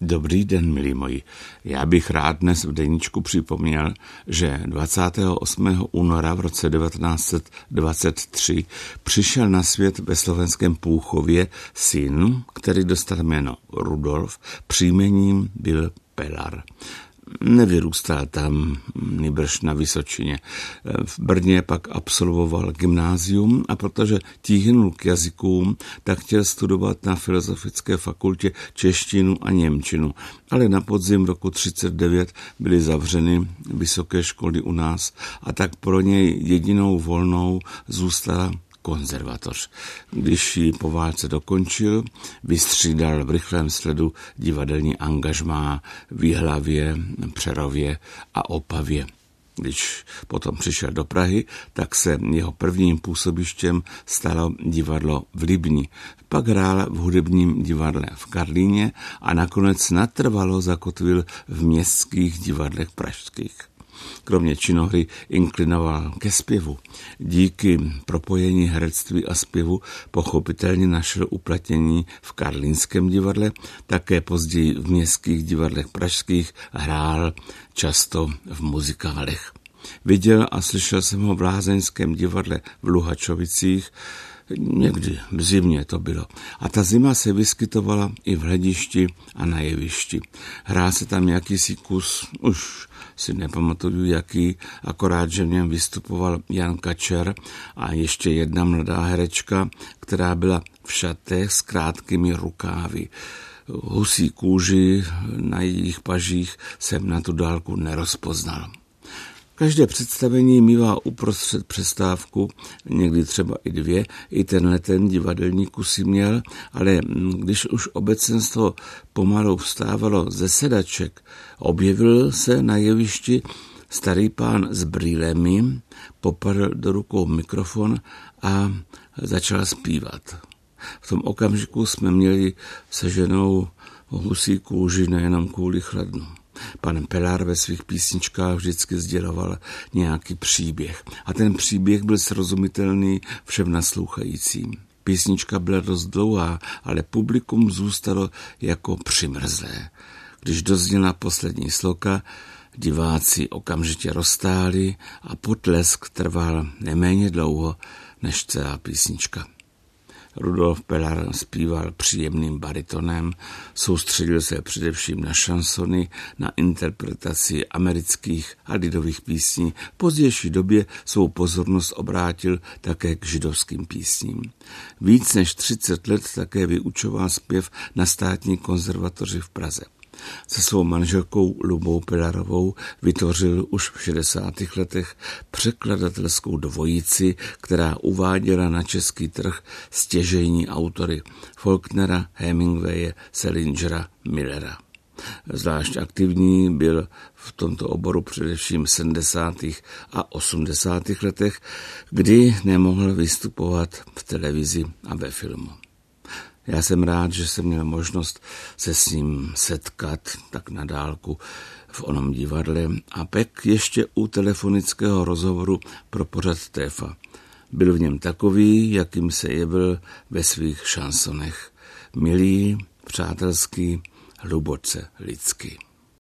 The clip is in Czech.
Dobrý den, milí moji. Já bych rád dnes v deníčku připomněl, že 28. února v roce 1923 přišel na svět ve slovenském Půchově syn, který dostal jméno Rudolf, příjmením byl Pelar nevyrůstal tam nýbrž na Vysočině. V Brně pak absolvoval gymnázium a protože tíhnul k jazykům, tak chtěl studovat na Filozofické fakultě češtinu a němčinu. Ale na podzim roku 39 byly zavřeny vysoké školy u nás a tak pro něj jedinou volnou zůstala konzervatoř. Když ji po válce dokončil, vystřídal v rychlém sledu divadelní angažmá v Jihlavě, Přerově a Opavě. Když potom přišel do Prahy, tak se jeho prvním působištěm stalo divadlo v Libni. Pak hrál v hudebním divadle v Karlíně a nakonec natrvalo zakotvil v městských divadlech pražských. Kromě činohry inklinoval ke zpěvu. Díky propojení herectví a zpěvu pochopitelně našel uplatnění v Karlínském divadle, také později v městských divadlech pražských hrál často v muzikálech. Viděl a slyšel jsem ho v Lázeňském divadle v Luhačovicích, Někdy v zimě to bylo. A ta zima se vyskytovala i v hledišti a na jevišti. Hrál se tam jakýsi kus, už si nepamatuju jaký, akorát, že v něm vystupoval Jan Kačer a ještě jedna mladá herečka, která byla v šatech s krátkými rukávy. Husí kůži na jejich pažích jsem na tu dálku nerozpoznal. Každé představení mývá uprostřed přestávku, někdy třeba i dvě, i tenhle ten divadelní kusy měl, ale když už obecenstvo pomalu vstávalo ze sedaček, objevil se na jevišti starý pán s brýlemi, popadl do rukou mikrofon a začal zpívat. V tom okamžiku jsme měli se ženou husí kůži nejenom kvůli chladnu. Pan Pelár ve svých písničkách vždycky sděloval nějaký příběh. A ten příběh byl srozumitelný všem naslouchajícím. Písnička byla dost dlouhá, ale publikum zůstalo jako přimrzlé. Když dozněla poslední sloka, diváci okamžitě roztáli a potlesk trval neméně dlouho než celá písnička. Rudolf Pelar zpíval příjemným baritonem, soustředil se především na šansony, na interpretaci amerických a lidových písní. V pozdější době svou pozornost obrátil také k židovským písním. Víc než 30 let také vyučoval zpěv na státní konzervatoři v Praze se svou manželkou Lubou Pilarovou vytvořil už v 60. letech překladatelskou dvojici, která uváděla na český trh stěžejní autory Faulknera, Hemingwaye, Salingera, Millera. Zvlášť aktivní byl v tomto oboru především v 70. a 80. letech, kdy nemohl vystupovat v televizi a ve filmu. Já jsem rád, že jsem měl možnost se s ním setkat tak na dálku v onom divadle a pek ještě u telefonického rozhovoru pro pořad Téfa. Byl v něm takový, jakým se jevil ve svých šansonech. Milý, přátelský, hluboce lidský.